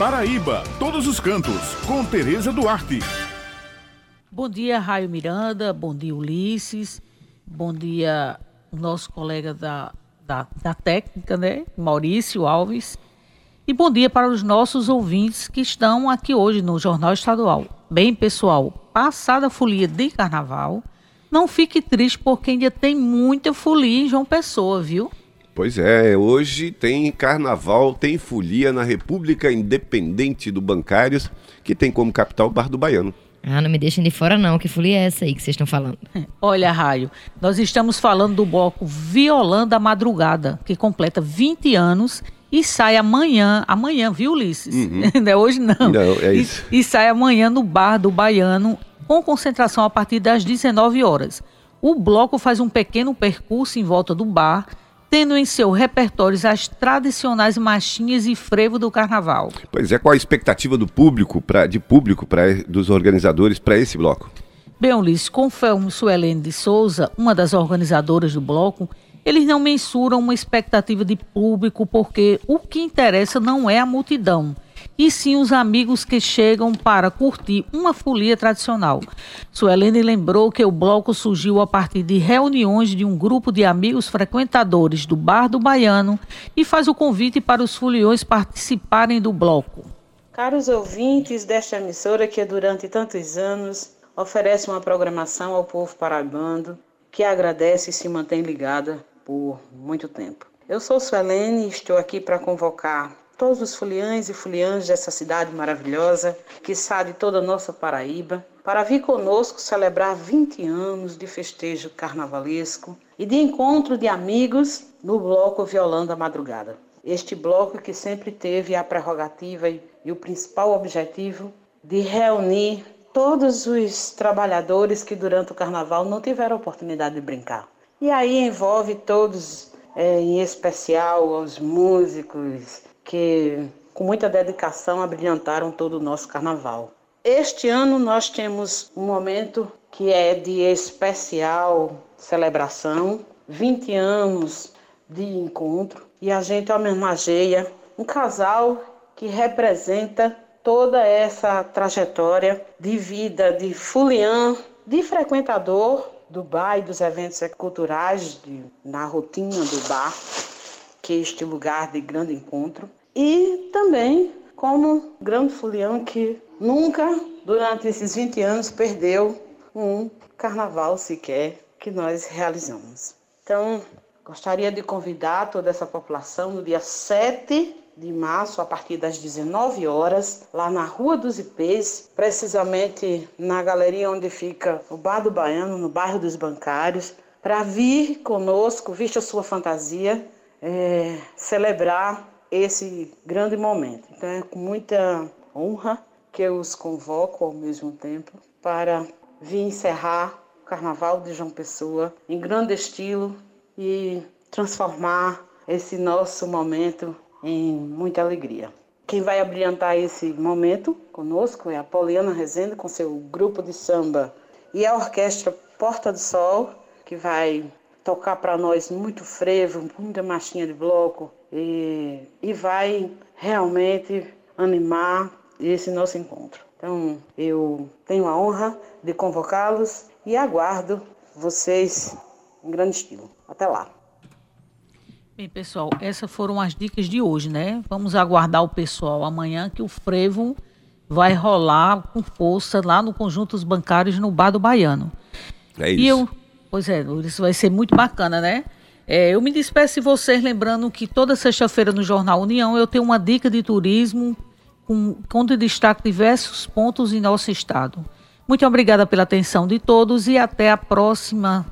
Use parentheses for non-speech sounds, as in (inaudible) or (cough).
Paraíba, todos os cantos, com Tereza Duarte. Bom dia, Raio Miranda, bom dia, Ulisses, bom dia, nosso colega da, da, da técnica, né, Maurício Alves, e bom dia para os nossos ouvintes que estão aqui hoje no Jornal Estadual. Bem, pessoal, passada a folia de carnaval, não fique triste porque ainda tem muita folia em João Pessoa, viu? Pois é, hoje tem carnaval, tem folia na República Independente do Bancários, que tem como capital o Bar do Baiano. Ah, não me deixem de fora não, que folia é essa aí que vocês estão falando? Olha, Raio, nós estamos falando do bloco Violando a Madrugada, que completa 20 anos e sai amanhã, amanhã, viu, Ulisses? Uhum. (laughs) não é hoje não. Não, é isso. E, e sai amanhã no Bar do Baiano, com concentração a partir das 19 horas. O bloco faz um pequeno percurso em volta do bar, tendo em seu repertório as tradicionais marchinhas e frevo do carnaval. Pois é, qual a expectativa do público, pra, de público, pra, dos organizadores para esse bloco? Bem, Ulisses, conforme Suelene de Souza, uma das organizadoras do bloco, eles não mensuram uma expectativa de público porque o que interessa não é a multidão, e sim os amigos que chegam para curtir uma folia tradicional. Suelene lembrou que o bloco surgiu a partir de reuniões de um grupo de amigos frequentadores do Bar do Baiano e faz o convite para os foliões participarem do bloco. Caros ouvintes desta emissora que durante tantos anos oferece uma programação ao povo paraibano, que agradece e se mantém ligada por muito tempo. Eu sou Suelene e estou aqui para convocar todos os foliães e foliãs dessa cidade maravilhosa, que sabe toda a nossa Paraíba, para vir conosco celebrar 20 anos de festejo carnavalesco e de encontro de amigos no bloco Violando a Madrugada. Este bloco que sempre teve a prerrogativa e o principal objetivo de reunir todos os trabalhadores que durante o carnaval não tiveram oportunidade de brincar. E aí envolve todos, é, em especial os músicos, que com muita dedicação abrilhantaram todo o nosso carnaval. Este ano nós temos um momento que é de especial celebração, 20 anos de encontro, e a gente homenageia um casal que representa toda essa trajetória de vida de fulian, de frequentador do bar e dos eventos culturais de, na rotina do bar, que este lugar de grande encontro e também como grande fulião que nunca, durante esses 20 anos, perdeu um carnaval sequer que nós realizamos. Então, gostaria de convidar toda essa população no dia 7 de março, a partir das 19 horas, lá na Rua dos Ipês, precisamente na galeria onde fica o Bar do Baiano, no bairro dos Bancários, para vir conosco, vista sua fantasia, é, celebrar esse grande momento. Então é com muita honra que eu os convoco ao mesmo tempo para vir encerrar o Carnaval de João Pessoa em grande estilo e transformar esse nosso momento em muita alegria. Quem vai abrilhantar esse momento conosco é a Poliana Rezende com seu grupo de samba e a orquestra Porta do Sol, que vai tocar para nós muito frevo, muita marchinha de bloco e, e vai realmente animar esse nosso encontro. Então, eu tenho a honra de convocá-los e aguardo vocês em grande estilo. Até lá. Bem, pessoal, essas foram as dicas de hoje, né? Vamos aguardar o pessoal amanhã que o frevo vai rolar com força lá no conjunto dos bancários no Bar do Baiano. É isso. E eu, Pois é, isso vai ser muito bacana, né? É, eu me despeço de vocês lembrando que toda sexta-feira no Jornal União eu tenho uma dica de turismo com, onde destaco diversos pontos em nosso estado. Muito obrigada pela atenção de todos e até a próxima